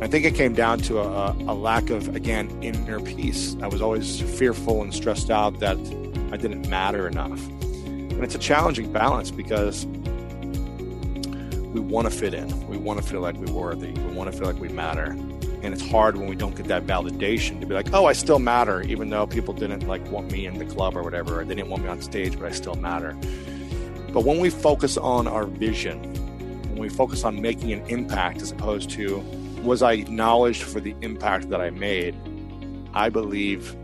I think it came down to a, a, lack of, again, inner peace. I was always fearful and stressed out that I didn't matter enough. And it's a challenging balance because we want to fit in. We want to feel like we're worthy. We want to feel like we matter. And it's hard when we don't get that validation to be like, oh, I still matter, even though people didn't like want me in the club or whatever, or they didn't want me on stage, but I still matter. But when we focus on our vision, when we focus on making an impact as opposed to was I acknowledged for the impact that I made? I believe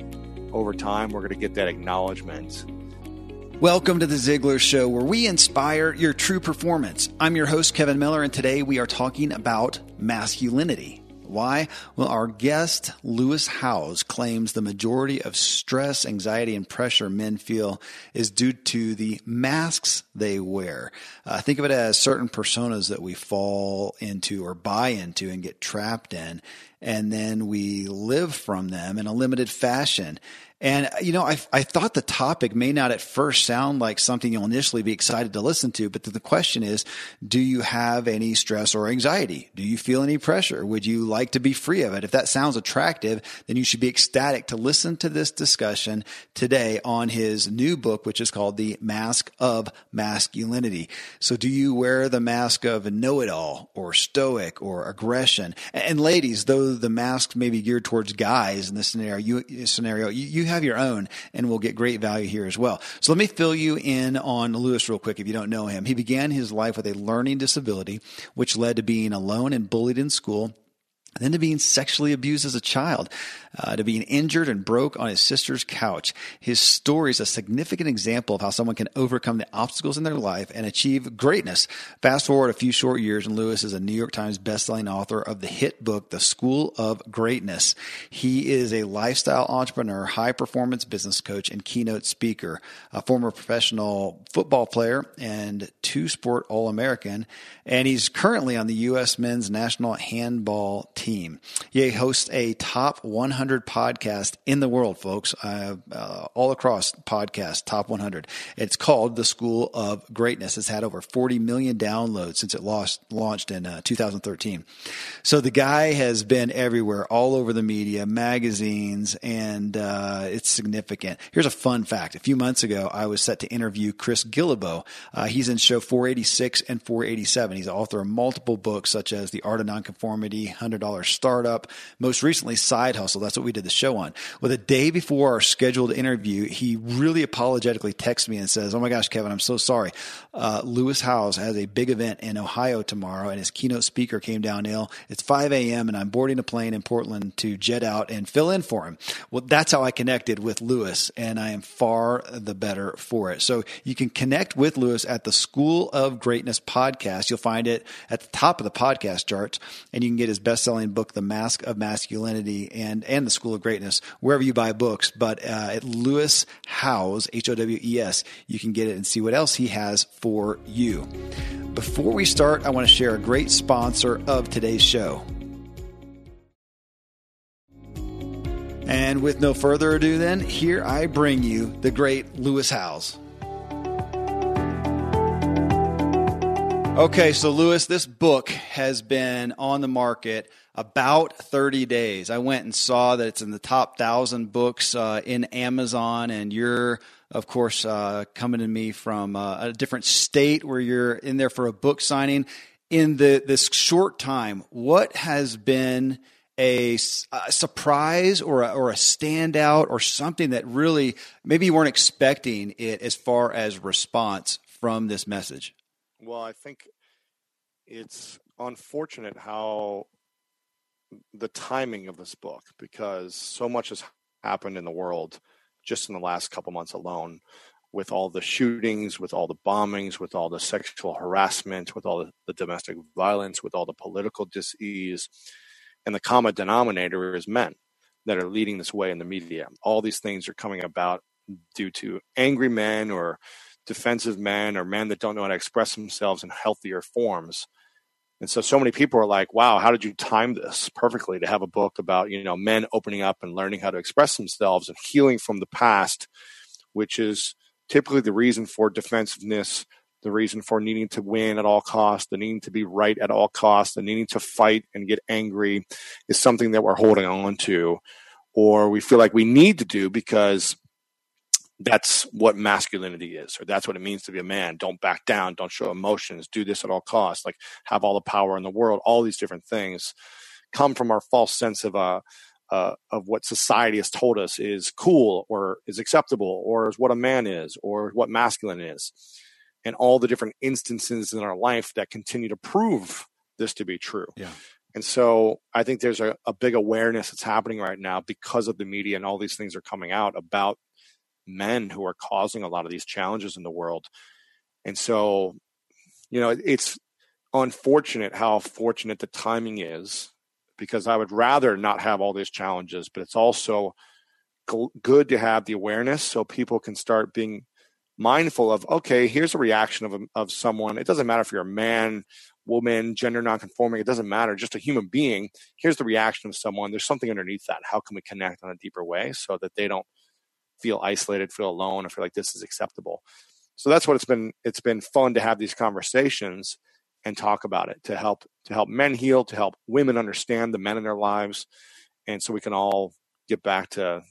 over time we're going to get that acknowledgement. Welcome to the Ziglar Show, where we inspire your true performance. I'm your host, Kevin Miller, and today we are talking about masculinity. Why? Well, our guest, Lewis Howes, claims the majority of stress, anxiety, and pressure men feel is due to the masks they wear. Uh, think of it as certain personas that we fall into or buy into and get trapped in, and then we live from them in a limited fashion. And, uh, you know, I, I thought the topic may not at first sound like something you'll initially be excited to listen to, but the question is, do you have any stress or anxiety? Do you feel any pressure? Would you like to be free of it? If that sounds attractive, then you should be ecstatic to listen to this discussion today on his new book, which is called The Mask of Masculinity. So do you wear the mask of know-it-all or stoic or aggression? And ladies, though the mask may be geared towards guys in this scenario, you, scenario, you, you have your own and will get great value here as well. So let me fill you in on Lewis real quick if you don't know him. He began his life with a learning disability, which led to being alone and bullied in school then to being sexually abused as a child, uh, to being injured and broke on his sister's couch. His story is a significant example of how someone can overcome the obstacles in their life and achieve greatness. Fast forward a few short years, and Lewis is a New York Times bestselling author of the hit book, The School of Greatness. He is a lifestyle entrepreneur, high performance business coach, and keynote speaker, a former professional football player and two sport All American. And he's currently on the U.S. men's national handball team team. Hosts a top 100 podcast in the world, folks, uh, uh, all across podcast, top 100. It's called The School of Greatness. It's had over 40 million downloads since it lost, launched in uh, 2013. So the guy has been everywhere, all over the media, magazines, and uh, it's significant. Here's a fun fact. A few months ago, I was set to interview Chris Guillebeau. Uh, he's in show 486 and 487. He's the author of multiple books such as The Art of Nonconformity, $100 startup, most recently Side Hustle. That's what we did the show on. Well, the day before our scheduled interview, he really apologetically texts me and says, Oh my gosh, Kevin, I'm so sorry. Uh, Lewis Howes has a big event in Ohio tomorrow and his keynote speaker came down ill. It's 5 a.m. and I'm boarding a plane in Portland to jet out and fill in for him. Well, that's how I connected with Lewis and I am far the better for it. So you can connect with Lewis at the School of Greatness podcast. You'll find it at the top of the podcast charts and you can get his best book, The Mask of Masculinity, and and The School of Greatness, wherever you buy books. But uh, at Lewis Howes, H O W E S, you can get it and see what else he has for you. Before we start, I want to share a great sponsor of today's show. And with no further ado, then, here I bring you the great Lewis Howes. Okay, so Lewis, this book has been on the market about 30 days. I went and saw that it's in the top thousand books uh, in Amazon, and you're, of course, uh, coming to me from uh, a different state where you're in there for a book signing. In the this short time, what has been a, a surprise or a, or a standout or something that really maybe you weren't expecting it as far as response from this message? Well, I think it's unfortunate how the timing of this book, because so much has happened in the world just in the last couple months alone with all the shootings, with all the bombings, with all the sexual harassment, with all the, domestic violence, with all the political disease. And the common denominator is men that are leading this way in the media. All these things are coming about due to angry men or defensive men or men that don't know how to express themselves in healthier forms. And so, so many people are like, wow, how did you time this perfectly to have a book about, you know, men opening up and learning how to express themselves and healing from the past, which is typically the reason for defensiveness, the reason for needing to win at all costs, the needing to be right at all costs, the needing to fight and get angry is something that we're holding on to, or we feel like we need to do because that's what masculinity is, or that's what it means to be a man. Don't back down, don't show emotions, do this at all costs, like have all the power in the world. All these different things come from our false sense of uh, uh, of what society has told us is cool or is acceptable or is what a man is or what masculine is. And all the different instances in our life that continue to prove this to be true. Yeah. And so i think there's a, a big awareness that's happening right now because of the media and all these things are coming out about men who are causing a lot of these challenges in the world. And so you know it's unfortunate how fortunate the timing is because I would rather not have all these challenges, but it's also good to have the awareness so people can start being mindful of okay here's a reaction of, of someone. It doesn't matter if you're a man woman gender nonconforming it doesn't matter just a human being. Here's the reaction of someone. There's something underneath that. How can we connect on a deeper way so that they don't feel isolated feel alone or feel like this is acceptable so that's what it's been it's been fun to have these conversations and talk about it to help to help men heal, to help women understand the men in their lives, and so we can all get back to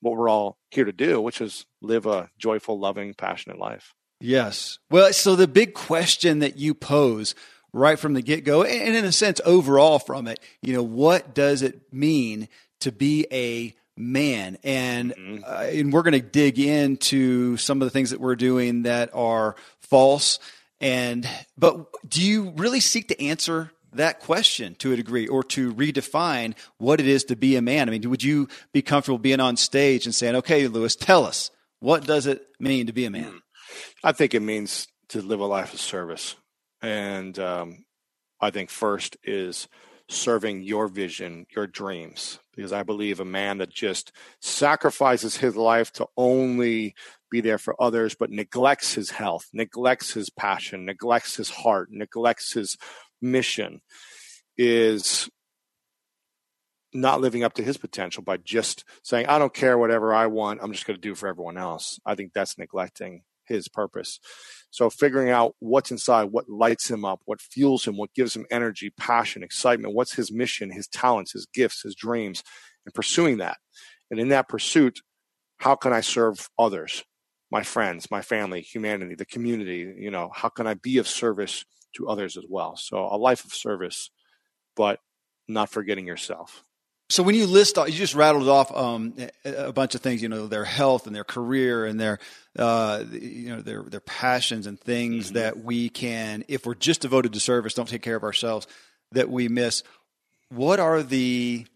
what we're all here to do, which is live a joyful, loving, passionate life. Yes. Well, so the big question that you pose right from the get go, and in a sense, overall from it, you know, what does it mean to be a man? And mm-hmm. uh, and we're going to dig into some of the things that we're doing that are false and but do you really seek to answer that question to a degree or to redefine what it is to be a man? I mean, would you be comfortable being on stage and saying, "Okay, Lewis, tell us, what does it mean to be a man?" I think it means to live a life of service. And um, I think first is serving your vision, your dreams, because I believe a man that just sacrifices his life to only be there for others, but neglects his health, neglects his passion, neglects his heart, neglects his mission is not living up to his potential by just saying, I don't care whatever I want, I'm just going to do for everyone else. I think that's neglecting his purpose. So figuring out what's inside, what lights him up, what fuels him, what gives him energy, passion, excitement, what's his mission, his talents, his gifts, his dreams, and pursuing that. And in that pursuit, how can I serve others? my friends, my family, humanity, the community, you know, how can I be of service to others as well? So a life of service, but not forgetting yourself. So when you list, you just rattled off um, a bunch of things. You know, their health and their career and their, uh, you know, their their passions and things mm-hmm. that we can, if we're just devoted to service, don't take care of ourselves, that we miss. What are the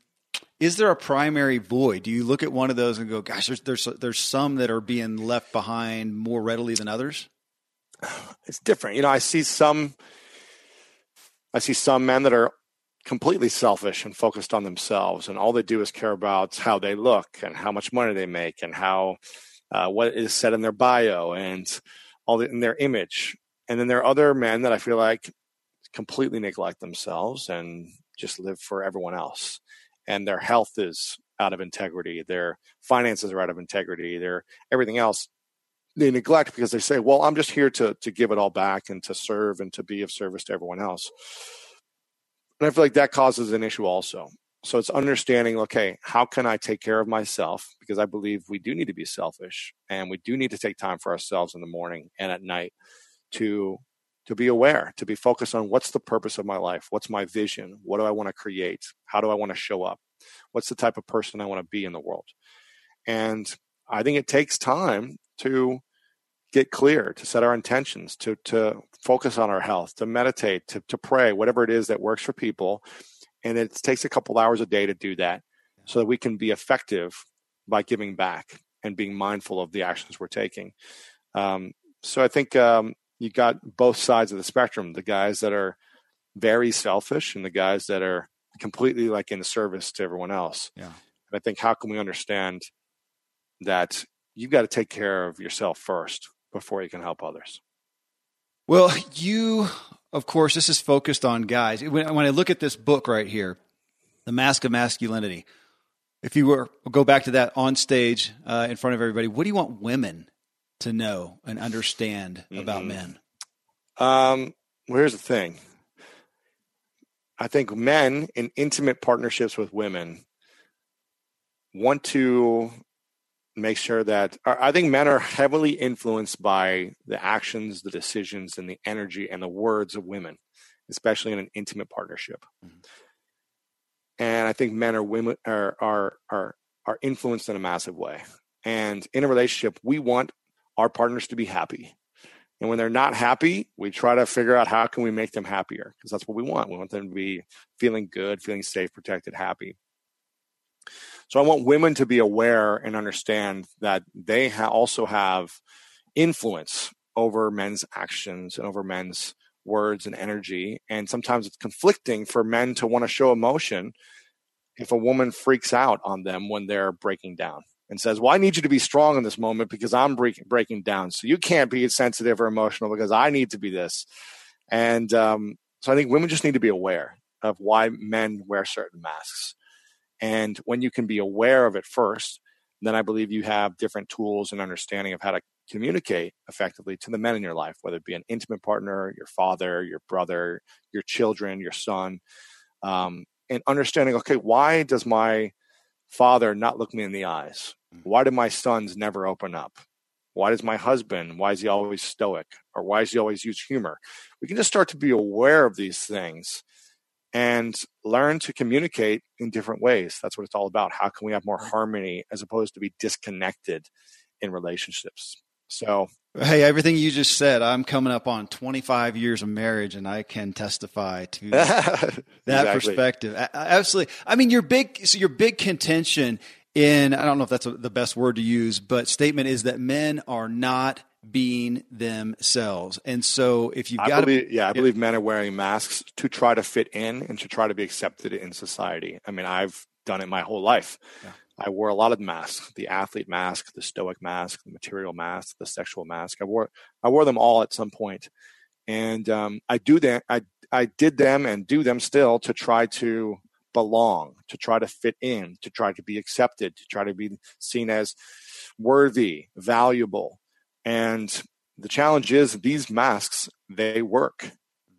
is there a primary void? Do you look at one of those and go, "Gosh, there's there's there's some that are being left behind more readily than others"? It's different. You know, I see some I see some men that are completely selfish and focused on themselves, and all they do is care about how they look and how much money they make and how uh, what is said in their bio and all the, in their image. And then there are other men that I feel like completely neglect themselves and just live for everyone else and their health is out of integrity, their finances are out of integrity, their everything else they neglect because they say, "Well, I'm just here to to give it all back and to serve and to be of service to everyone else." And I feel like that causes an issue also. So it's understanding, okay, how can I take care of myself? Because I believe we do need to be selfish and we do need to take time for ourselves in the morning and at night to to be aware, to be focused on what's the purpose of my life? What's my vision? What do I want to create? How do I want to show up? What's the type of person I want to be in the world? And I think it takes time to get clear, to set our intentions, to to focus on our health, to meditate, to to pray, whatever it is that works for people. And it takes a couple hours a day to do that so that we can be effective by giving back and being mindful of the actions we're taking. Um, so I think um, you got both sides of the spectrum the guys that are very selfish and the guys that are completely like in service to everyone else yeah and i think how can we understand that you've got to take care of yourself first before you can help others well you of course this is focused on guys when, when i look at this book right here the mask of masculinity if you were go back to that on stage uh, in front of everybody what do you want women to know and understand about Mhm. men? Um, well, here's the thing. I think men in intimate partnerships with women want to make sure that I think men are heavily influenced by the actions, the decisions, and the energy and the words of women, especially in an intimate partnership. Mhm. And I think men are women are are are are influenced in a massive way. And in a relationship, we want our partners to be happy. And when they're not happy, we try to figure out how can we make them happier because that's what we want. We want them to be feeling good, feeling safe, protected, happy. So I want women to be aware and understand that they ha- also have influence over men's actions and over men's words and energy. And sometimes it's conflicting for men to want to show emotion if a woman freaks out on them when they're breaking down and says, Well, I need you to be strong in this moment because I'm break- breaking down. So you can't be sensitive or emotional because I need to be this. And um, so I think women just need to be aware of why men wear certain masks. And when you can be aware of it first, then I believe you have different tools and understanding of how to communicate effectively to the men in your life, whether it be an intimate partner, your father, your brother, your children, your son, um, and understanding, okay, why does my father not look me in the eyes? Why do my sons never open up? Why does my husband, why is he always stoic? Or why does he always use humor? We can just start to be aware of these things and learn to communicate in different ways. That's what it's all about. How can we have more harmony as opposed to be disconnected in relationships? So, Hey, everything you just said, I'm coming up on 25 years of marriage, and I can testify to that Exactly. perspective. A- Absolutely. I mean, your big so your big contention in I don't know if that's the best word to use, but statement is that men are not being themselves, and so if you've got to believe, yeah, I believe men are wearing masks to try to fit in and to try to be accepted in society. I mean, I've done it my whole life. Yeah. I wore a lot of masks: the athlete mask, the stoic mask, the material mask, the sexual mask. I wore I wore them all at some point, and um, I do that. I I did them and do them still to try to belong, to try to fit in, to try to be accepted, to try to be seen as worthy, valuable, and the challenge is these masks they work.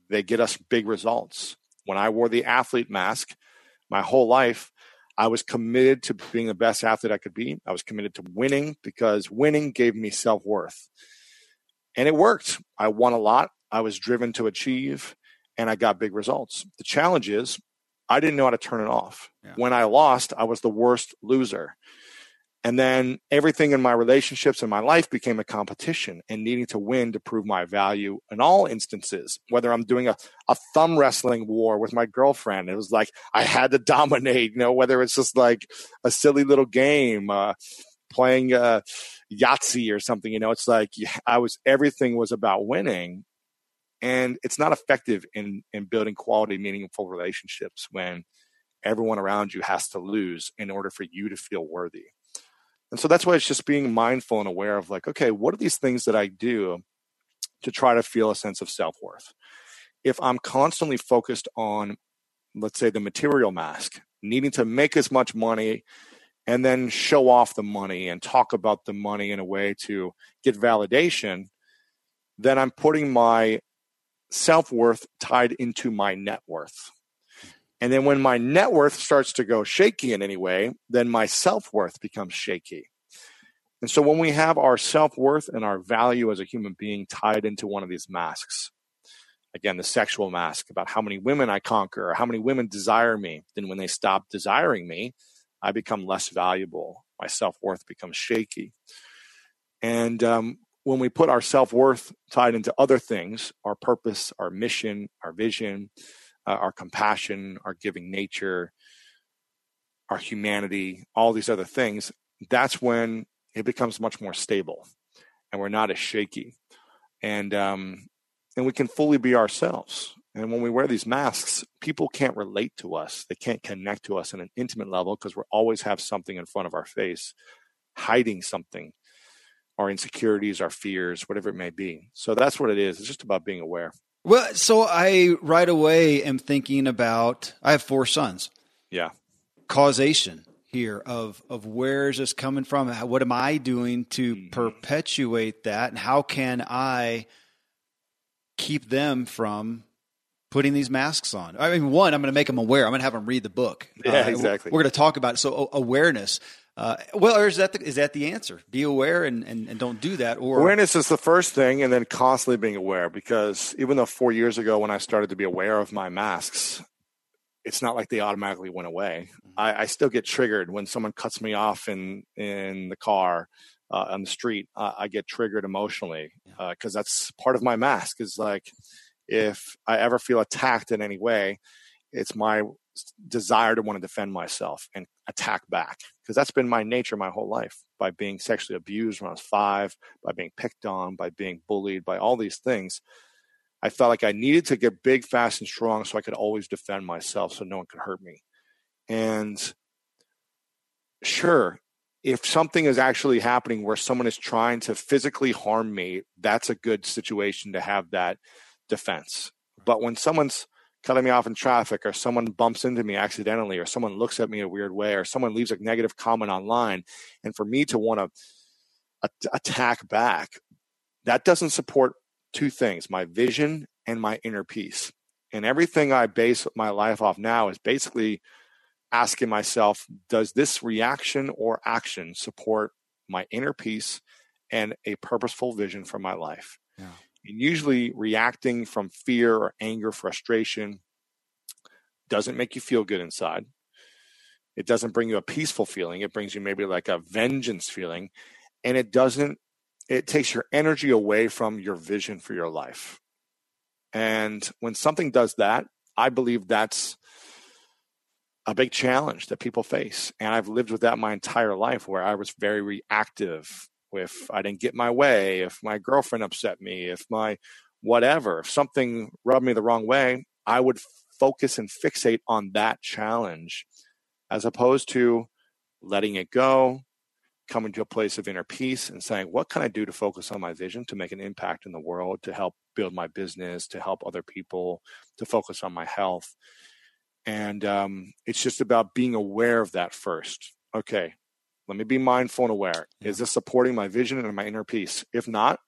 They get us big results. When i wore the athlete mask my whole life i was committed to being the best athlete i could be. I was committed to winning because winning gave me self-worth. And it worked. I won a lot. I was driven to achieve and i got big results. The challenge is i didn't know how to turn it off. Yeah. when i lost i was the worst loser and then everything in my relationships and my life became a competition and needing to win to prove my value in all instances. Whether I'm doing a, a thumb wrestling war with my girlfriend, it was like I had to dominate, you know, whether it's just like a silly little game, uh, playing uh, Yahtzee or something, you know, it's like I was, everything was about winning. And it's not effective in, in building quality, meaningful relationships when everyone around you has to lose in order for you to feel worthy. And so that's why it's just being mindful and aware of like, okay, what are these things that I do to try to feel a sense of self worth? If I'm constantly focused on, let's say, the material mask, needing to make as much money and then show off the money and talk about the money in a way to get validation, then I'm putting my self worth tied into my net worth. And then when my net worth starts to go shaky in any way, then my self worth becomes shaky. And so when we have our self worth and our value as a human being tied into one of these masks, again, the sexual mask about how many women I conquer or how many women desire me, then when they stop desiring me, I become less valuable. My self worth becomes shaky. And um, when we put our self worth tied into other things, our purpose, our mission, our vision, uh, our compassion, our giving nature, our humanity, all these other things, that's when it becomes much more stable and we're not as shaky. And, um, and we can fully be ourselves. And when we wear these masks, people can't relate to us. They can't connect to us on an intimate level because we always have something in front of our face, hiding something, our insecurities, our fears, whatever it may be. So that's what it is. It's just about being aware. Well, so I right away am thinking about I have four sons. Yeah. Causation. here of of where is this coming from? What am I doing to mm-hmm. perpetuate that, and how can I keep them from putting these masks on? I mean, one, I'm going to make them aware. I'm going to have them read the book. Yeah, uh, exactly. We're going to talk about it. So awareness. Uh, well, or is that the, is that the answer? Be aware and, and, and don't do that. Or awareness is the first thing, and then constantly being aware. Because even though four years ago, when I started to be aware of my masks, it's not like they automatically went away. Mm-hmm. I, I, still get triggered when someone cuts me off in in the car uh, on the street. Uh, I get triggered emotionally because uh, that's part of my mask. Is like if I ever feel attacked in any way, it's my desire to want to defend myself and attack back because that's been my nature my whole life by being sexually abused when I was five, by being picked on, by being bullied, by all these things. I felt like I needed to get big, fast, and strong so I could always defend myself so no one could hurt me. And sure, if something is actually happening where someone is trying to physically harm me, that's a good situation to have that defense. But when someone's cutting me off in traffic or someone bumps into me accidentally or someone looks at me a weird way or someone leaves a negative comment online and for me to want to attack back that doesn't support two things my vision and my inner peace. And everything I base my life off now is basically asking myself, does this reaction or action support my inner peace and a purposeful vision for my life? Yeah. And usually reacting from fear or anger, frustration doesn't make you feel good inside. It doesn't bring you a peaceful feeling. It brings you maybe like a vengeance feeling. And it doesn't it takes your energy away from your vision for your life. And when something does that, I believe that's a big challenge that people face. And I've lived with that my entire life where I was very reactive. If I didn't get my way, if my girlfriend upset me, if my whatever, if something rubbed me the wrong way, I would focus and fixate on that challenge as opposed to letting it go, coming to a place of inner peace and saying, what can I do to focus on my vision, to make an impact in the world, to help build my business, to help other people, to focus on my health. And um, it's just about being aware of that first. Okay, let me be mindful and aware. Yeah. Is this supporting my vision and my inner peace? If not,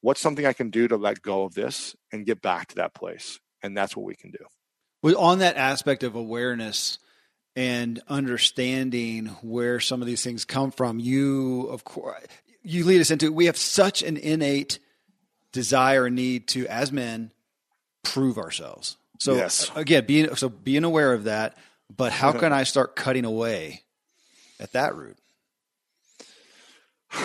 what's something I can do to let go of this and get back to that place? And that's what we can do. Well, on that aspect of awareness, and understanding where some of these things come from. You, of course, you lead us into. We have such an innate desire and need to, as men, prove ourselves. So yes. again, being so being aware of that. But how can I start cutting away at that root?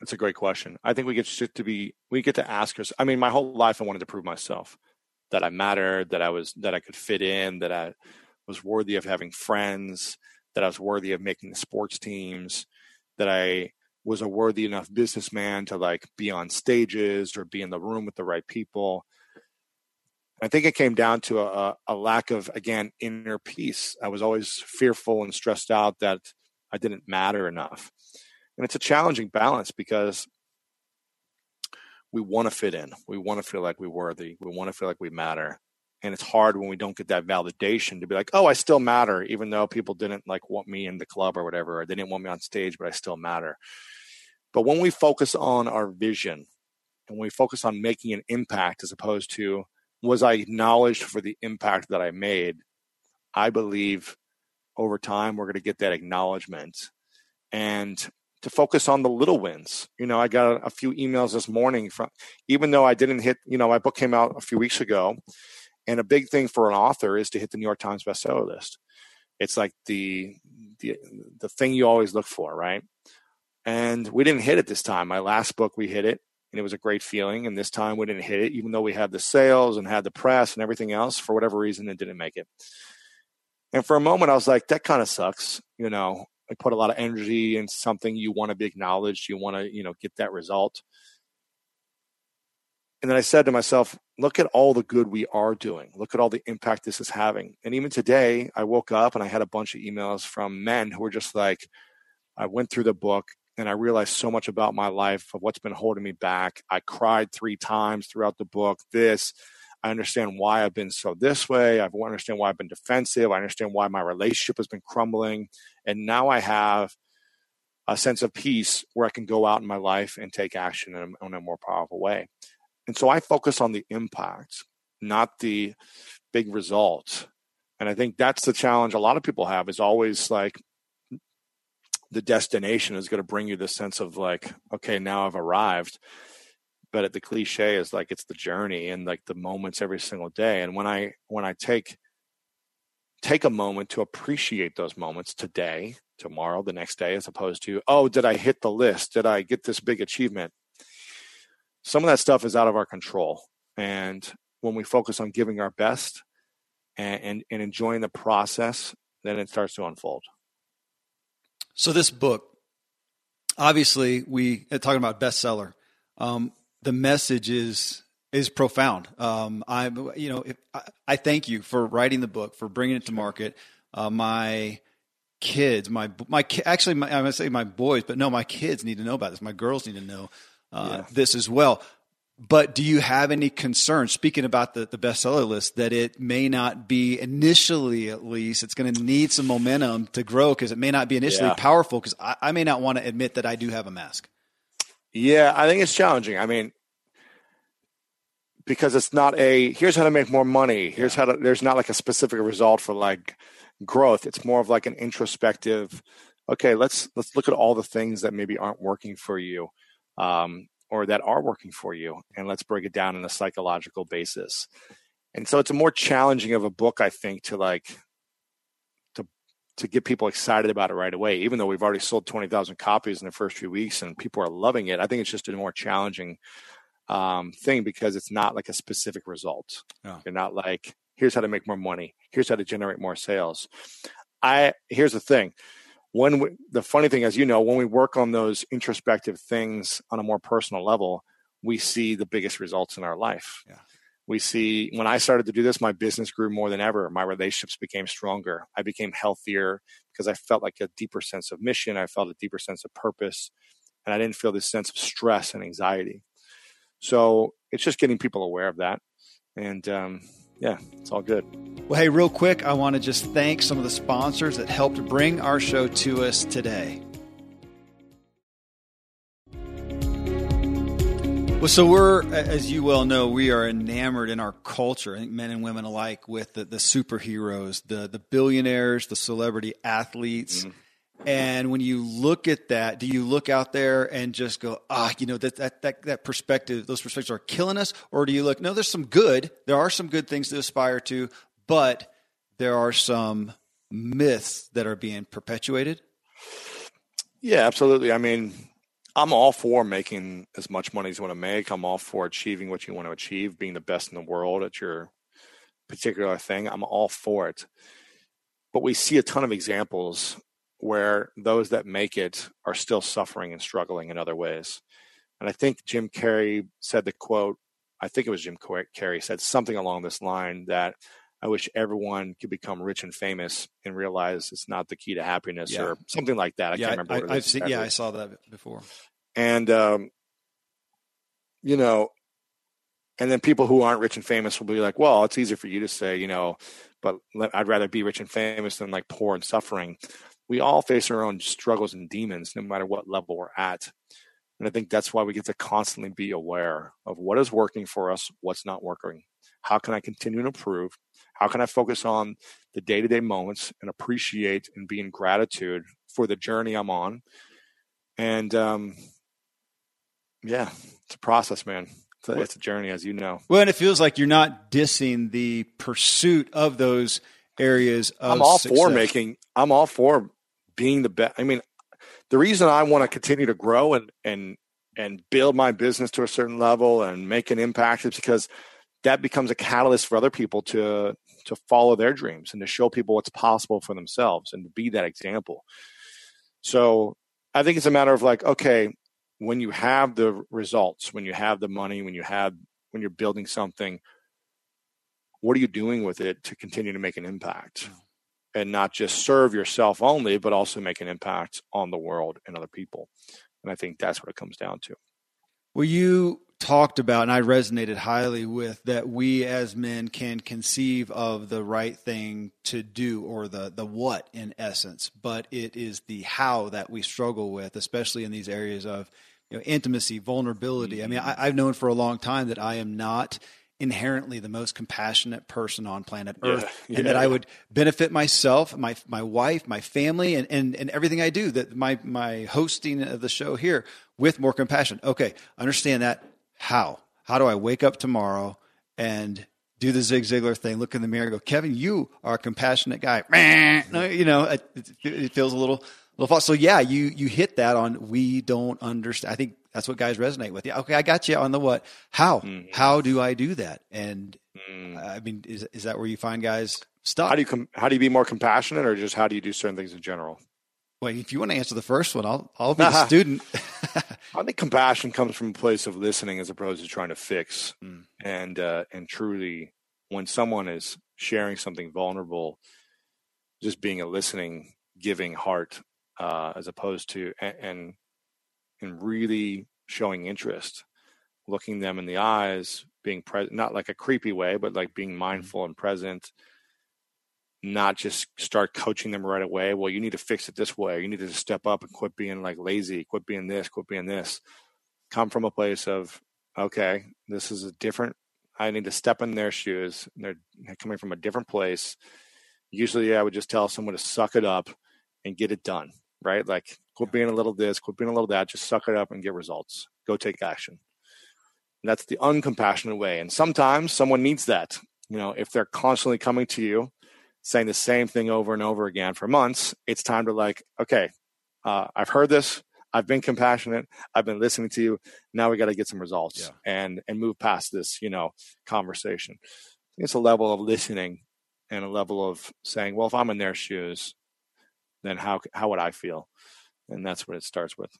That's a great question. I think we get to be we get to ask ourselves. I mean, my whole life I wanted to prove myself that I mattered, that I was that I could fit in, that I was worthy of having friends, that I was worthy of making the sports teams, that I was a worthy enough businessman to like be on stages or be in the room with the right people. I think it came down to a, a lack of again inner peace. I was always fearful and stressed out that I didn't matter enough. And it's a challenging balance because we want to fit in. We want to feel like we're worthy. We want to feel like we matter. And it's hard when we don't get that validation to be like, oh, I still matter, even though people didn't like want me in the club or whatever, or they didn't want me on stage, but I still matter. But when we focus on our vision and we focus on making an impact as opposed to was I acknowledged for the impact that I made, I believe over time we're going to get that acknowledgement. And to focus on the little wins. You know, I got a, few emails this morning from, even though I didn't hit, you know, my book came out a few weeks ago, and a big thing for an author is to hit the New York Times bestseller list. It's like the the the thing you always look for, right? And we didn't hit it this time. My last book, we hit it, and it was a great feeling. And this time, we didn't hit it, even though we had the sales and had the press and everything else. For whatever reason, it didn't make it. And for a moment, I was like, that kind of sucks, you know I put a lot of energy in something you want to be acknowledged you want to you know get that result and then i said to myself look at all the good we are doing look at all the impact this is having and even today i woke up and i had a bunch of emails from men who were just like i went through the book and i realized so much about my life of what's been holding me back i cried three times throughout the book this I understand why I've been so this way. I understand why I've been defensive. I understand why my relationship has been crumbling. And now I have a sense of peace where I can go out in my life and take action in a, in a more powerful way. And so I focus on the impact, not the big results. And I think that's the challenge a lot of people have is always like the destination is going to bring you the sense of like, okay, now I've arrived. But the cliche is like it's the journey and like the moments every single day. And when I when I take take a moment to appreciate those moments today, tomorrow, the next day, as opposed to, oh, did I hit the list? Did I get this big achievement? Some of that stuff is out of our control. And when we focus on giving our best and, and, and enjoying the process, then it starts to unfold. So this book, obviously, we uh, talking about bestseller. Um, the message is is profound. Um, I, you know, if, I, I, thank you for writing the book, for bringing it to market. Uh, my kids, my my actually, my, I'm gonna say my boys, but no, my kids need to know about this. My girls need to know uh, yeah. this as well. But do you have any concerns, speaking about the, the bestseller list, that it may not be initially, at least, it's going to need some momentum to grow because it may not be initially yeah. powerful? Because I, I may not want to admit that I do have a mask. Yeah, I think it's challenging. I mean, because it's not a here's how to make more money. Here's how to. There's not like a specific result for like growth. It's more of like an introspective. Okay, let's let's look at all the things that maybe aren't working for you. Um, or that are working for you and let's break it down on a psychological basis. And so it's a more challenging of a book i think to like to to get people excited about it right away even though we've already sold 20,000 copies in the first few weeks and people are loving it. I think it's just a more challenging um, thing because it's not like a specific result. You're not like here's how to make more money. Here's how to generate more sales. I here's the thing when we, the funny thing, as you know, when we work on those introspective things on a more personal level, we see the biggest results in our life. Yeah. We see when I started to do this, my business grew more than ever. My relationships became stronger. I became healthier because I felt like a deeper sense of mission. I felt a deeper sense of purpose, and I didn't feel this sense of stress and anxiety. So it's just getting people aware of that, and um, yeah, it's all good. Well, hey, real quick, I want to just thank some of the sponsors that helped bring our show to us today. Well, so we're, as you well know, we are enamored in our culture, I think men and women alike, with the, the superheroes, the the billionaires, the celebrity athletes. Mm-hmm and when you look at that, do you look out there and just go, ah, you know, that, that, that, that perspective, those perspectives are killing us? Or do you look, no, there's some good. There are some good things to aspire to, but there are some myths that are being perpetuated? Yeah, absolutely. I mean, I'm all for making as much money as you want to make. I'm all for achieving what you want to achieve, being the best in the world at your particular thing. I'm all for it. But we see a ton of examples where those that make it are still suffering and struggling in other ways. And I think Jim Carrey said the quote, I think it was Jim Carrey said something along this line that I wish everyone could become rich and famous and realize it's not the key to happiness yeah. or something like that. I yeah, can't remember. I, have seen, yeah, I saw that before. And, um, you know, and then people who aren't rich and famous will be like, well, it's easier for you to say, you know, but I'd rather be rich and famous than like poor and suffering we all face our own struggles and demons, no matter what level we're at. And I think that's why we get to constantly be aware of what is working for us, what's not working. How can I continue to improve? How can I focus on the day to day moments and appreciate and be in gratitude for the journey I'm on? And um, yeah, it's a process, man. It's a, it's a journey, as you know. Well, and it feels like you're not dissing the pursuit of those areas of I'm all success. for making, I'm all for being the best. I mean, the reason I want to continue to grow and and and build my business to a certain level and make an impact is because that becomes a catalyst for other people to to follow their dreams and to show people what's possible for themselves and to be that example. So I think it's a matter of like, okay, when you have the results, when you have the money, when you have when you're building something, what are you doing with it to continue to make an impact? Mm. And not just serve yourself only, but also make an impact on the world and other people. And I think that's what it comes down to. Well, you talked about, and I resonated highly with that we as men can conceive of the right thing to do or the, the what in essence, but it is the how that we struggle with, especially in these areas of you know, intimacy, vulnerability. I mean, mm-hmm. I, I've known for a long time that I am not inherently the most compassionate person on planet Earth, yeah, yeah, and that yeah. I would benefit myself, my my wife, my family, and, and and everything I do. That my my hosting of the show here with more compassion. Okay, understand that. How? How do I wake up tomorrow and do the Zig Ziglar thing? Look in the mirror, go, Kevin, you are a compassionate guy. you know, it, it feels a little little false. So yeah, you you hit that on. We don't understand. I think that's what guys resonate with. Yeah, okay, I got you on the what. How? Mm-hmm. How do I do that? And mm. I mean, is is that where you find guys stuck? How do you com- how do you be more compassionate, or just how do you do certain things in general? Well, if you want to answer the first one, I'll I'll be the student. I think compassion comes from a place of listening as opposed to trying to fix. Mm. And uh, and truly, when someone is sharing something vulnerable, just being a listening, giving heart, uh, as opposed to and, and and really showing interest, looking them in the eyes, being present, not like a creepy way, but like being mm-hmm. mindful and present, not just start coaching them right away. Well, you need to fix it this way. You need to step up and quit being like lazy, quit being this, quit being this. Come from a place of, okay, this is a different, I need to step in their shoes. They're coming from a different place. Usually I would just tell someone to suck it up and get it done, right? Like Quit being a little this, quit being a little that. Just suck it up and get results. Go take action. And that's the uncompassionate way. And sometimes someone needs that. You know, if they're constantly coming to you saying the same thing over and over again for months, it's time to like, okay, uh, I've heard this. I've been compassionate. I've been listening to you. Now we got to get some results yeah. and and move past this, you know, conversation. It's a level of listening and a level of saying, well, if I'm in their shoes, then how how would I feel? and that's what it starts with.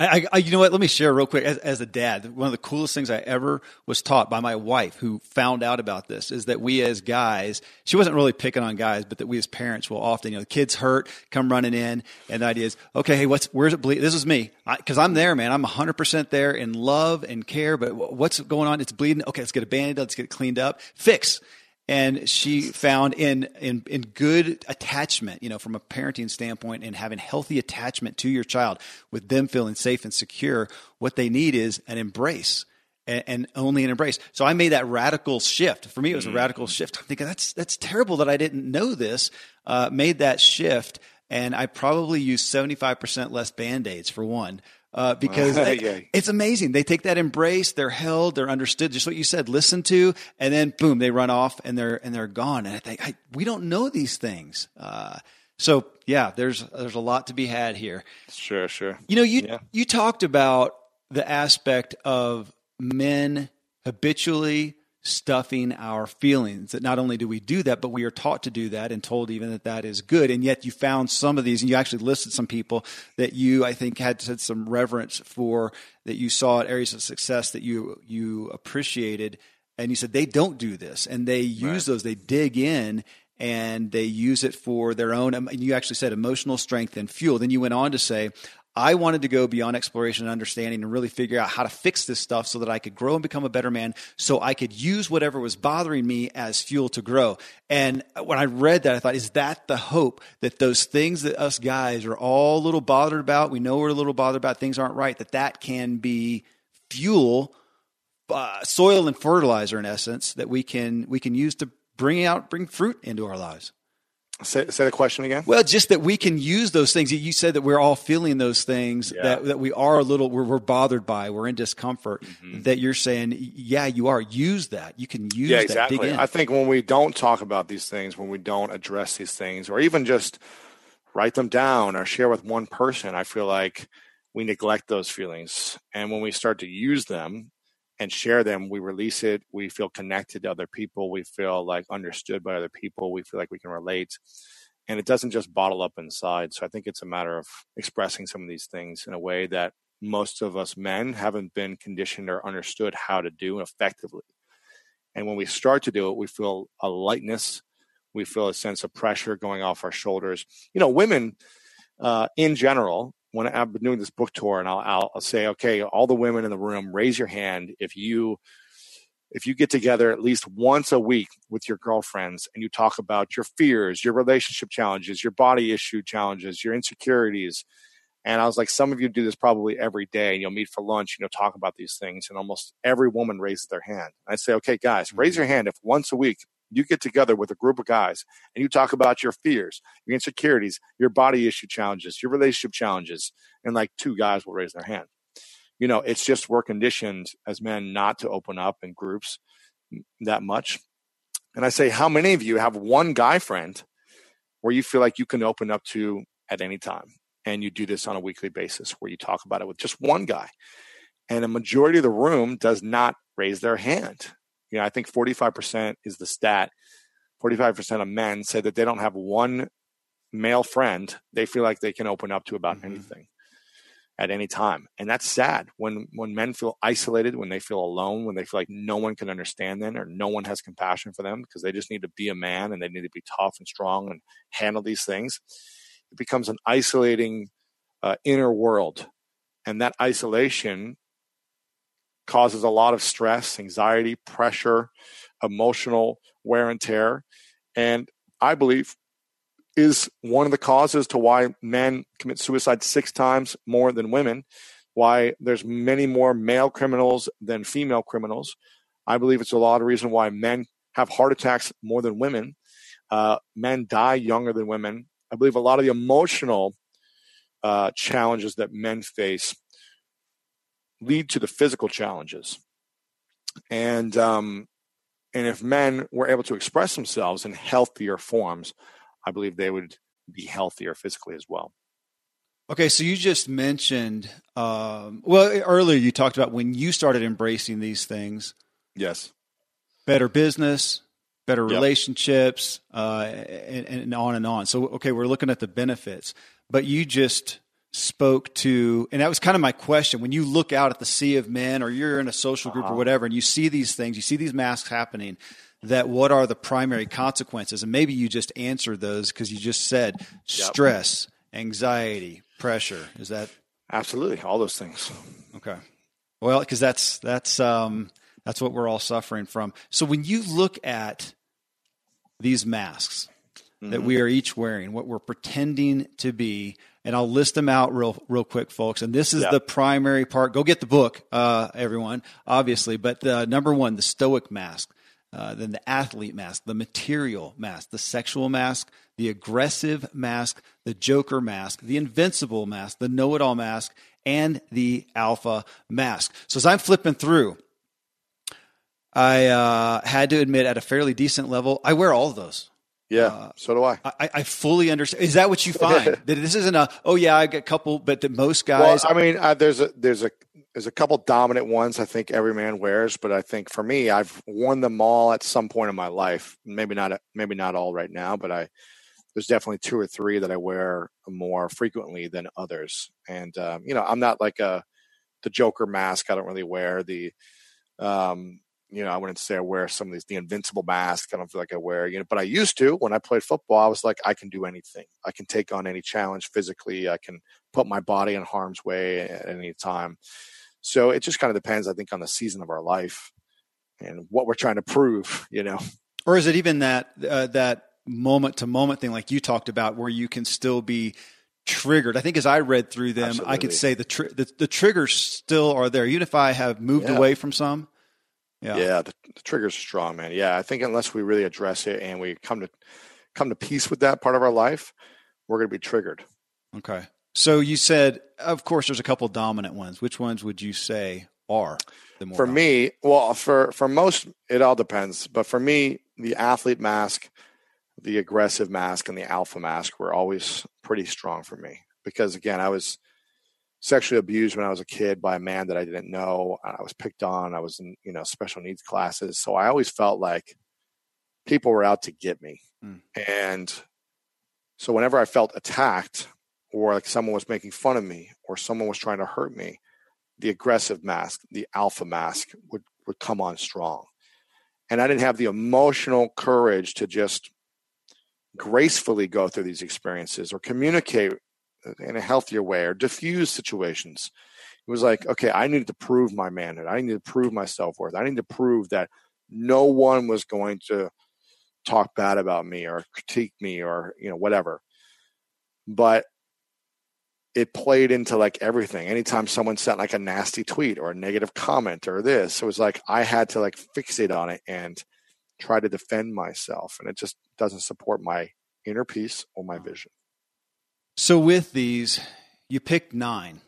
I, I, you know what? Let me share real quick. As, as, a dad, one of the coolest things I ever was taught by my wife, who found out about this, is that we as guys, she wasn't really picking on guys, but that we as parents will often, you know, the kids hurt, come running in, and the idea is, okay, hey, what's where's it bleed? This is me, because I'm there, man. I'm 100 percent there in love and care. But what's going on? It's bleeding. Okay, let's get a band-aid. Let's get it cleaned up. Fix and she found in, in in good attachment you know from a parenting standpoint and having healthy attachment to your child with them feeling safe and secure what they need is an embrace and, and only an embrace. So i made that radical shift. For me it was a mm. radical shift. I'm thinking that's that's terrible that i didn't know this uh, made that shift and i probably use 75% less band-aids for one uh, because yeah. it's amazing. They take that embrace, they're held, they're understood, just what you said, listened to, and then boom, they run off and they're and they're gone. And I think I, we don't know these things. Uh, so yeah, there's there's a lot to be had here. Sure, sure. You know, you yeah. you talked about the aspect of men habitually stuffing our feelings. That not only do we do that, but we are taught to do that and told even that that is good. And yet you found some of these, and you actually listed some people that you, I think, had, had some reverence for, that you saw at areas of success that you you appreciated. And you said they don't do this, and they use right. those, they dig in. And they use it for their own. And you actually said emotional strength and fuel. Then you went on to say, I wanted to go beyond exploration and understanding and really figure out how to fix this stuff so that I could grow and become a better man, so I could use whatever was bothering me as fuel to grow. And when I read that, I thought, is that the hope that those things that us guys are all a little bothered about, we know we're a little bothered about, things aren't right, that that can be fuel, uh, soil and fertilizer in essence that we can we can use to bring out bring fruit into our lives. Say, say the question again. Well, just that we can use those things. You said that we're all feeling those things yeah. that, that we are a little, we're, we're bothered by, we're in discomfort. Mm-hmm. That you're saying, yeah, you are. Use that. You can use yeah, that. Exactly. I think when we don't talk about these things, when we don't address these things, or even just write them down or share with one person, I feel like we neglect those feelings. And when we start to use them, and share them, we release it. We feel connected to other people. We feel like understood by other people. We feel like we can relate. And it doesn't just bottle up inside. So I think it's a matter of expressing some of these things in a way that most of us men haven't been conditioned or understood how to do effectively. And when we start to do it, we feel a lightness. We feel a sense of pressure going off our shoulders. You know, women uh, in general when I've been doing this book tour, and I'll, I'll, I'll say, okay, all the women in the room, raise your hand if you if you get together at least once a week with your girlfriends and you talk about your fears, your relationship challenges, your body issue challenges, your insecurities. And I was like, some of you do this probably every day and you'll meet for lunch and you'll talk about these things. And almost every woman raises their hand. I say, okay, guys, raise mm-hmm. your hand if once a week you get together with a group of guys and you talk about your fears, your insecurities, your body issue challenges, your relationship challenges, and like two guys will raise their hand. You know, it's just we're conditioned as men not to open up in groups that much. And I say, how many of you have one guy friend where you feel like you can open up to at any time? And you do this on a weekly basis where you talk about it with just one guy. And a majority of the room does not raise their hand you know, I think 45% is the stat. 45% of men say that they don't have one male friend they feel like they can open up to about mm-hmm. anything at any time. And that's sad when when men feel isolated, when they feel alone, when they feel like no one can understand them or no one has compassion for them because they just need to be a man and they need to be tough and strong and handle these things. It becomes an isolating uh, inner world. And that isolation causes a lot of stress, anxiety, pressure, emotional wear and tear. And I believe is one of the causes to why men commit suicide six times more than women, why there's many more male criminals than female criminals. I believe it's a lot of reason why men have heart attacks more than women. Uh, men die younger than women. I believe a lot of the emotional uh, challenges that men face lead to the physical challenges. And um, and if men were able to express themselves in healthier forms, I believe they would be healthier physically as well. Okay, so you just mentioned, um, well, earlier you talked about when you started embracing these things. Yes. Better business, better yep. relationships, uh, and, and on and on. So, okay, we're looking at the benefits, but you just spoke to, and that was kind of my question. When you look out at the sea of men, or you're in a social group uh-huh. or whatever, and you see these things, you see these masks happening, that what are the primary consequences? And maybe you just answered those because you just said yep. stress, anxiety, pressure. Is that absolutely all those things? Okay. Well, because that's that's um, that's what we're all suffering from. So when you look at these masks mm-hmm. that we are each wearing, what we're pretending to be, and I'll list them out real real quick, folks. And this is the primary part. Go get the book, uh, everyone, obviously. But uh, number one, the Stoic mask, uh, then the athlete mask, the material mask, the sexual mask, the aggressive mask, the Joker mask, the invincible mask, the know-it-all mask, and the alpha mask. So as I'm flipping through, I uh, had to admit at a fairly decent level, I wear all of those. Yeah, uh, so do I. I. I fully understand. Is that what you find? that this isn't a oh yeah, I got a couple, but that most guys. Well, I mean, uh, there's a there's a there's a couple dominant ones I think every man wears, but I think for me, I've worn them all at some point in my life. Maybe not maybe not all right now, but I there's definitely two or three that I wear more frequently than others. And um, you know, I'm not like a the Joker mask. I don't really wear the um, you know, I wouldn't say I wear some of these the invincible mask. I don't feel like I wear, you know, but I used to when I played football. I was like, I can do anything. I can take on any challenge physically. I can put my body in harm's way at any time. So it just kind of depends, I think, on the season of our life and what we're trying to prove, you know. Or is it even that uh, that moment to moment thing, like you talked about, where you can still be triggered. I think as I read through them, Absolutely. I could say the, tr- the, the triggers still are there, even if I have moved yeah. away from some. Yeah, yeah the, the trigger's are strong, man. Yeah, I think unless we really address it and we come to come to peace with that part of our life, we're going to be triggered. Okay. So you said, of course, there's a couple dominant ones. Which ones would you say are the more? For dominant? me, well, for for most, it all depends. But for me, the athlete mask, the aggressive mask, and the alpha mask were always pretty strong for me because, again, I was sexually abused when I was a kid by a man that I didn't know. I was picked on. I was in, you know, special needs classes. So I always felt like people were out to get me. Mm. And so whenever I felt attacked or like someone was making fun of me or someone was trying to hurt me, the aggressive mask, the alpha mask would, would come on strong. And I didn't have the emotional courage to just gracefully go through these experiences or communicate in a healthier way or diffuse situations. It was like, okay, I needed to prove my manhood. I needed to prove my self worth. I needed to prove that no one was going to talk bad about me or critique me or you know whatever. But it played into like everything. Anytime someone sent like a nasty tweet or a negative comment or this, it was like I had to like fixate on it and try to defend myself. And it just doesn't support my inner peace or my mm. vision. So with these, you picked nine.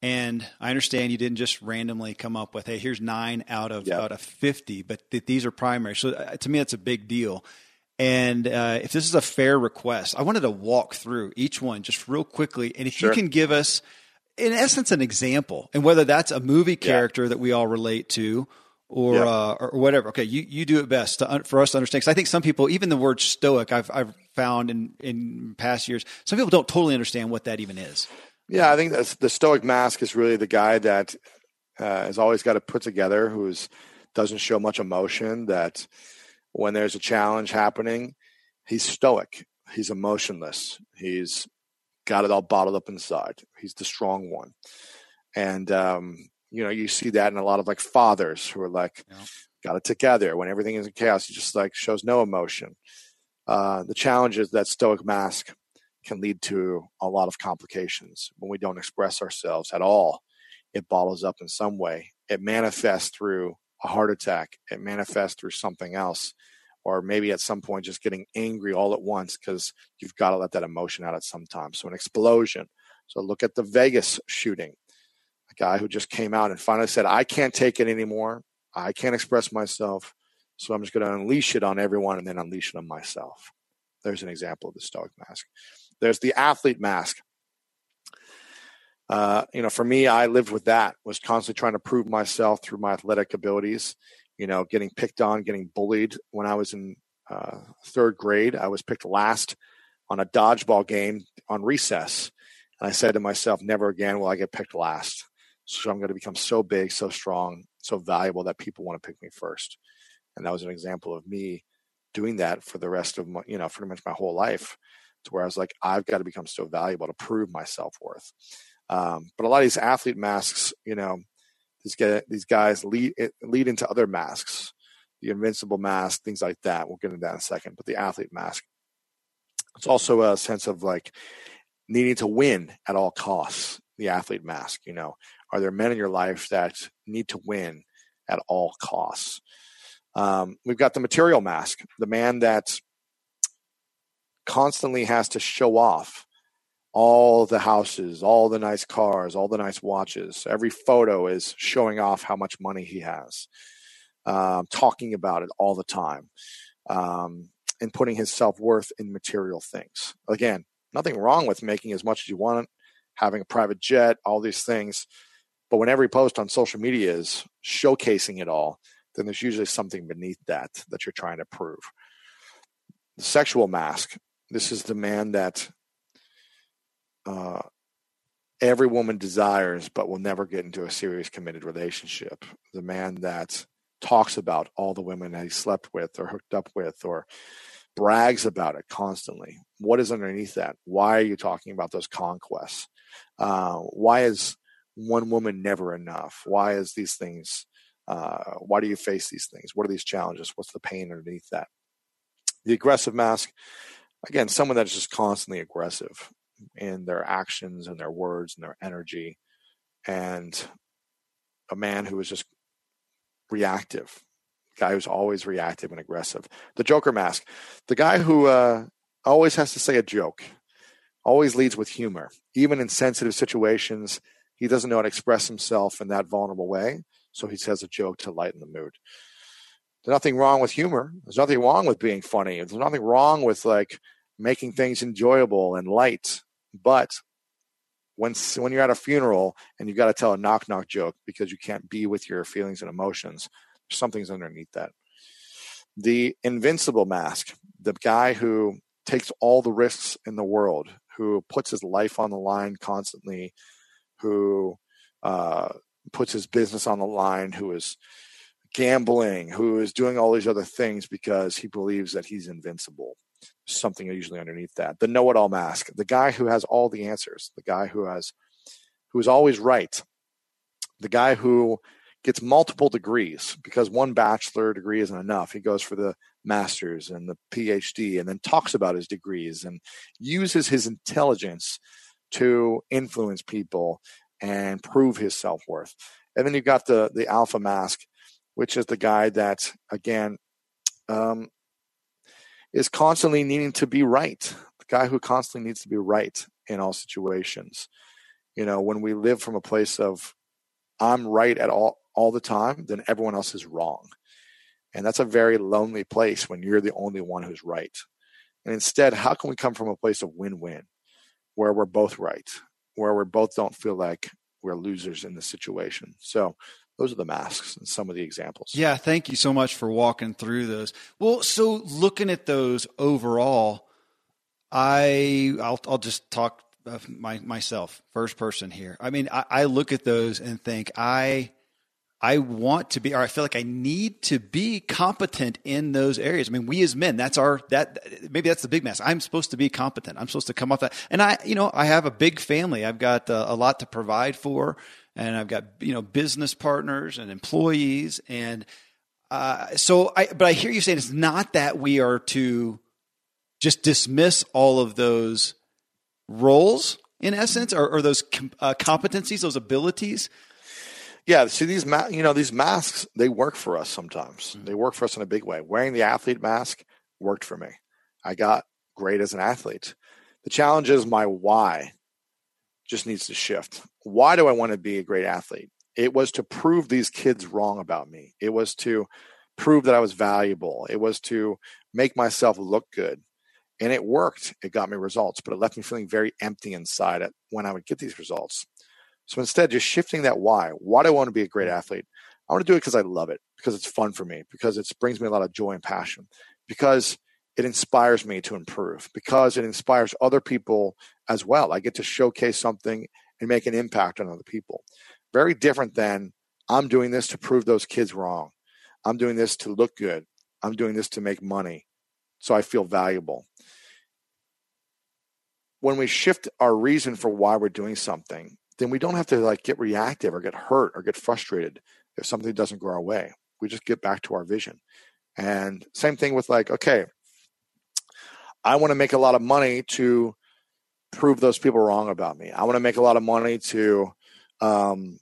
And I understand you didn't just randomly come up with, hey, here's nine out of out of fifty, but th- these are primary. So uh, to me, that's a big deal. And uh, if this is a fair request, I wanted to walk through each one just real quickly. And if sure. you can give us, in essence, an example, and whether that's a movie character yeah. that we all relate to, or yeah. uh, or whatever. Okay, you, you do it best to, for us to understand. Because I think some people, even the word stoic, I've I've found in in past years, some people don't totally understand what that even is. Yeah, I think the stoic mask is really the guy that uh, has always got to put together, who's doesn't show much emotion. That when there's a challenge happening, he's stoic. He's emotionless. He's got it all bottled up inside. He's the strong one. And um, you know, you see that in a lot of like fathers who are like, yeah. got it together. When everything is in chaos, he just like shows no emotion. Uh, the challenge is that stoic mask can lead to a lot of complications when we don't express ourselves at all. It bottles up in some way. It manifests through a heart attack. It manifests through something else, or maybe at some point just getting angry all at once because you've got to let that emotion out at some time. So an explosion. So look at the Vegas shooting. Guy who just came out and finally said, "I can't take it anymore. I can't express myself, so I'm just going to unleash it on everyone and then unleash it on myself." There's an example of the Stoic mask. There's the athlete mask. Uh, you know, for me, I lived with that. Was constantly trying to prove myself through my athletic abilities. You know, getting picked on, getting bullied. When I was in uh, third grade, I was picked last on a dodgeball game on recess, and I said to myself, "Never again will I get picked last." So I'm going to become so big, so strong, so valuable that people want to pick me first. And that was an example of me doing that for the rest of my, you know, pretty much my whole life to where I was like, I've got to become so valuable to prove my self worth. Um, but a lot of these athlete masks, you know, these get these guys lead lead into other masks, the invincible mask, things like that. We'll get into that in a second. But the athlete mask, it's also a sense of like needing to win at all costs. The athlete mask, you know, are there men in your life that need to win at all costs? Um, we've got the material mask, the man that constantly has to show off all the houses, all the nice cars, all the nice watches. Every photo is showing off how much money he has, um, talking about it all the time, um, and putting his self worth in material things. Again, nothing wrong with making as much as you want, having a private jet, all these things. But when every post on social media is showcasing it all, then there's usually something beneath that that you're trying to prove. The sexual mask this is the man that uh, every woman desires, but will never get into a serious committed relationship. The man that talks about all the women he slept with or hooked up with or brags about it constantly. What is underneath that? Why are you talking about those conquests? Uh, why is one woman never enough? Why is these things? Uh, why do you face these things? What are these challenges? What's the pain underneath that? The aggressive mask again, someone that's just constantly aggressive in their actions and their words and their energy, and a man who is just reactive, guy who's always reactive and aggressive. The Joker mask, the guy who uh, always has to say a joke, always leads with humor, even in sensitive situations. He doesn't know how to express himself in that vulnerable way, so he says a joke to lighten the mood. There's nothing wrong with humor. There's nothing wrong with being funny. There's nothing wrong with like making things enjoyable and light. But when when you're at a funeral and you've got to tell a knock knock joke because you can't be with your feelings and emotions, something's underneath that. The invincible mask, the guy who takes all the risks in the world, who puts his life on the line constantly, who uh, puts his business on the line, who is gambling, who is doing all these other things because he believes that he's invincible. Something usually underneath that. The know-it-all mask, the guy who has all the answers, the guy who has who is always right, the guy who gets multiple degrees because one bachelor degree isn't enough. He goes for the master's and the PhD and then talks about his degrees and uses his intelligence to influence people and prove his self worth. And then you've got the the alpha mask, which is the guy that again um, is constantly needing to be right. The guy who constantly needs to be right in all situations. You know, when we live from a place of I'm right at all all the time, then everyone else is wrong. And that's a very lonely place when you're the only one who's right. And instead, how can we come from a place of win-win where we're both right, where we both don't feel like we're losers in the situation? So those are the masks and some of the examples. Yeah, thank you so much for walking through those. Well, so looking at those overall, I I'll, I'll just talk my myself first person here. I mean, I, I look at those and think I I want to be, or I feel like I need to be competent in those areas. I mean, we as men, that's our, that, maybe that's the big mess. I'm supposed to be competent. I'm supposed to come off that. And I, you know, I have a big family. I've got uh, a lot to provide for, and I've got, you know, business partners and employees. And, uh, so I, but I hear you saying it's not that we are to just dismiss all of those roles in essence, or, or those com- uh, competencies, those abilities yeah, see these ma- you know these masks they work for us sometimes. Mm-hmm. They work for us in a big way. Wearing the athlete mask worked for me. I got great as an athlete. The challenge is my why just needs to shift. Why do I want to be a great athlete? It was to prove these kids wrong about me. It was to prove that I was valuable. It was to make myself look good. And it worked. It got me results, but it left me feeling very empty inside it when I would get these results. So instead, just shifting that why. Why do I want to be a great mm. athlete? I want to do it because I love it, because it's fun for me, because it brings me a lot of joy and passion, because it inspires me to improve, because it inspires other people as well. I get to showcase something and make an impact on other people. Very different than I'm doing this to prove those kids wrong. I'm doing this to look good. I'm doing this to make money so I feel valuable. When we shift our reason for why we're doing something then we don't have to like get reactive or get hurt or get frustrated if something doesn't go our way. We just get back to our vision. And same thing with like, okay, I want to make a lot of money to prove those people wrong about me. I want to make a lot of money to, um,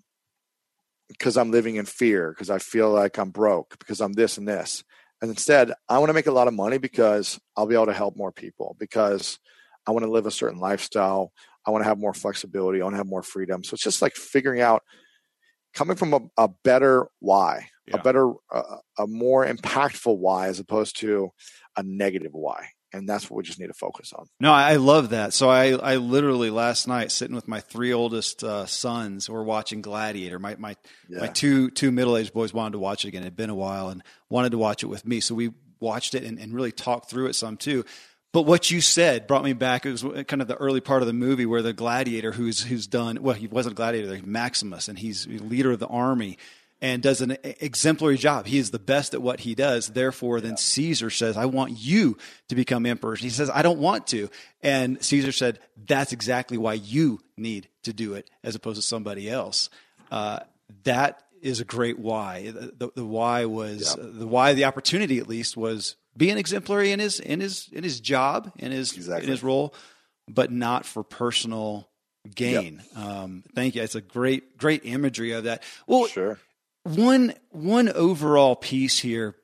because I'm living in fear, because I feel like I'm broke, because I'm this and this. And instead, I want to make a lot of money because I'll be able to help more people, because I want to live a certain lifestyle. I want to have more flexibility. I want to have more freedom. So it's just like figuring out coming from a, a better why, yeah. a better, uh, a more impactful why as opposed to a negative why. And that's what we just need to focus on. No, I love that. So I, I literally last night sitting with my three oldest uh, sons, we're watching Gladiator. My my yeah. my two two middle aged boys wanted to watch it again. It had been a while and wanted to watch it with me. So we watched it and, and really talked through it some too. But what you said brought me back. It was kind of the early part of the movie where the gladiator, who's who's done well, he wasn't a gladiator, he's Maximus, and he's leader of the army and does an exemplary job. He is the best at what he does. Therefore, then yeah. Caesar says, "I want you to become emperor." And He says, "I don't want to," and Caesar said, "That's exactly why you need to do it, as opposed to somebody else." Uh, that is a great why. The, the why was yeah. the why. The opportunity, at least, was being exemplary in his in his in his job in his exactly. in his role, but not for personal gain. Yep. Um, thank you. It's a great great imagery of that. Well, sure. One one overall piece here.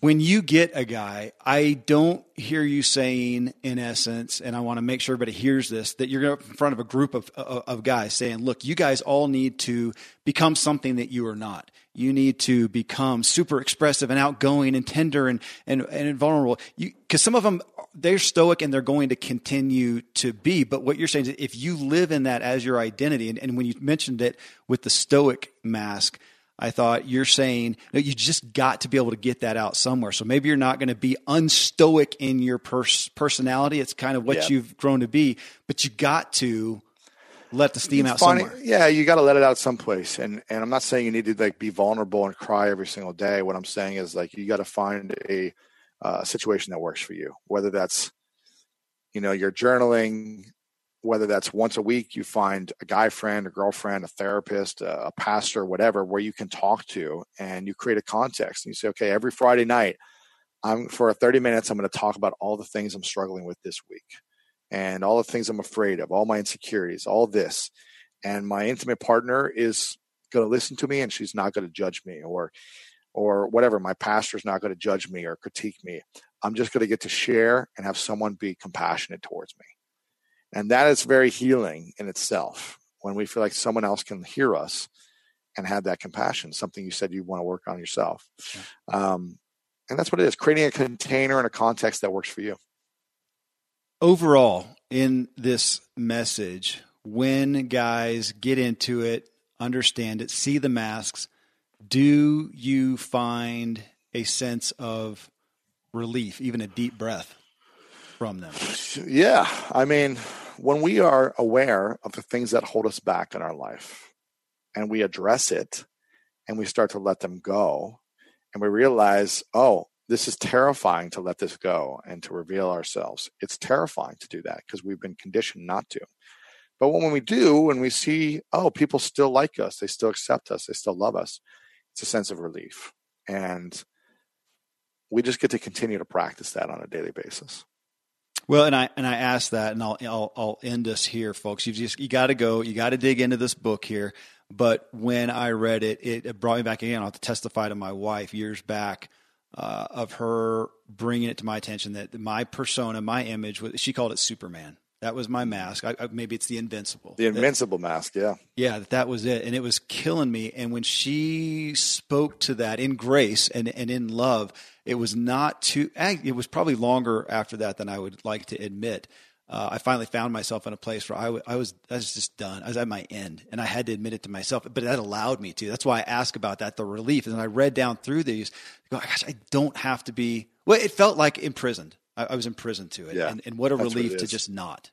When you get a guy, I don't hear you saying, in essence, and I want to make sure everybody hears this, that you're in front of a group of, of, of guys saying, look, you guys all need to become something that you are not you need to become super expressive and outgoing and tender and, and, and vulnerable. Because some of them, they're stoic and they're going to continue to be. But what you're saying is if you live in that as your identity, and, and when you mentioned it with the stoic mask, I thought you're saying you just got to be able to get that out somewhere. So maybe you're not going to be unstoic in your pers- personality. It's kind of what you've grown to be, but you got to let the steam out funny. somewhere. Yeah, you got to let it out someplace. And and I'm not saying you need to like be vulnerable and cry every single day. What I'm saying is like you got to find a uh, situation that works for you. Whether that's you know you're journaling, whether that's once a week you find a guy friend, a girlfriend, a therapist, a, a pastor, whatever, where you can talk to and you create a context. And you say, okay, every Friday night, I'm for 30 minutes. I'm going to talk about all the things I'm struggling with this week and all the things I'm afraid of, all my insecurities, all this. And my intimate partner is going to listen to me and she's not going to judge me or or whatever. My pastor's not going to judge me or critique me. I'm just going to get to share and have someone be compassionate towards me. And that is very healing in itself when we feel like someone else can hear us and have that compassion, something you said you want to work on yourself. Um, and that's what it is creating a container and a context that works for you overall in this message, when guys get into it, understand it, see the masks, do you find a sense of relief, even a deep breath from them? Yeah. I mean, when we are aware of the things that hold us back in our life and we address it and we start to let them go and we realize, oh, this is terrifying to let this go and to reveal ourselves. It's terrifying to do that because we've been conditioned not to. But when we do, when we see, oh, people still like us, they still accept us, they still love us, it's a sense of relief. And we just get to continue to practice that on a daily basis. Well, and I and I ask that, and I'll I'll, I'll end us here, folks. You just you got to go, you got to dig into this book here. But when I read it, it brought me back again. I'll have to testify to my wife years back uh, of her bringing it to my attention that my persona, my image, she called it Superman. That was my mask. I, I, maybe it's the invincible. The invincible that, mask, yeah. Yeah, that, that was it. And it was killing me. And when she spoke to that in grace and, and in love, it was not too, it was probably longer after that than I would like to admit uh, I finally found myself in a place where I, w- I was I was just done. I was at my end, and I had to admit it to myself. But that allowed me to. That's why I ask about that, the relief. And I read down through these. Go, gosh, I don't have to be. Well, it felt like imprisoned. I, I was imprisoned to it, yeah, and, and what a relief what to just not.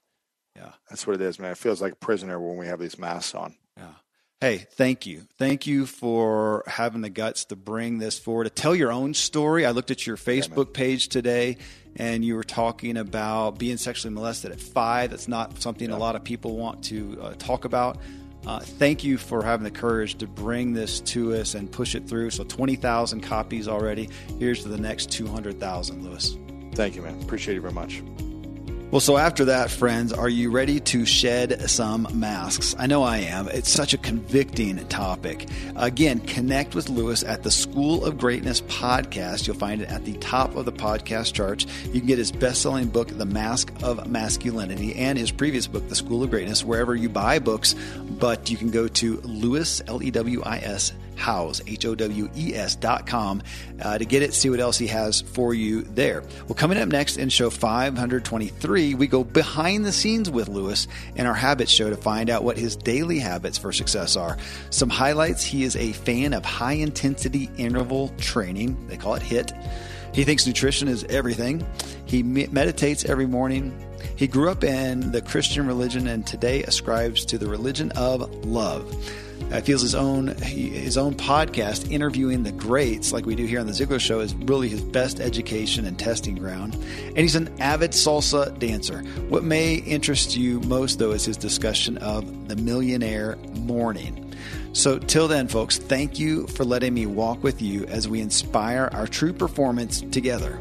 Yeah, that's what it is, man. It feels like a prisoner when we have these masks on. Yeah. Hey, thank you. Thank you for having the guts to bring this forward, to tell your own story. I looked at your Facebook yeah, page today and you were talking about being sexually molested at five. That's not something yeah. a lot of people want to uh, talk about. Uh, thank you for having the courage to bring this to us and push it through. So, 20,000 copies already. Here's to the next 200,000, Lewis. Thank you, man. Appreciate it very much. Well, so after that, friends, are you ready to shed some masks? I know I am. It's such a convicting topic. Again, connect with Lewis at the School of Greatness podcast. You'll find it at the top of the podcast charts. You can get his best selling book, The Mask of Masculinity, and his previous book, The School of Greatness, wherever you buy books. But you can go to Lewis, L E W I S, Howes, H O W E S dot com, uh, to get it, see what else he has for you there. Well, coming up next in show 523, we go behind the scenes with Lewis in our habits show to find out what his daily habits for success are. Some highlights he is a fan of high intensity interval training, they call it HIIT. He thinks nutrition is everything. He meditates every morning. He grew up in the Christian religion and today ascribes to the religion of love. Uh, feels his own his own podcast, interviewing the greats, like we do here on the Ziglar Show, is really his best education and testing ground. And he's an avid salsa dancer. What may interest you most, though, is his discussion of the Millionaire Morning. So, till then, folks, thank you for letting me walk with you as we inspire our true performance together.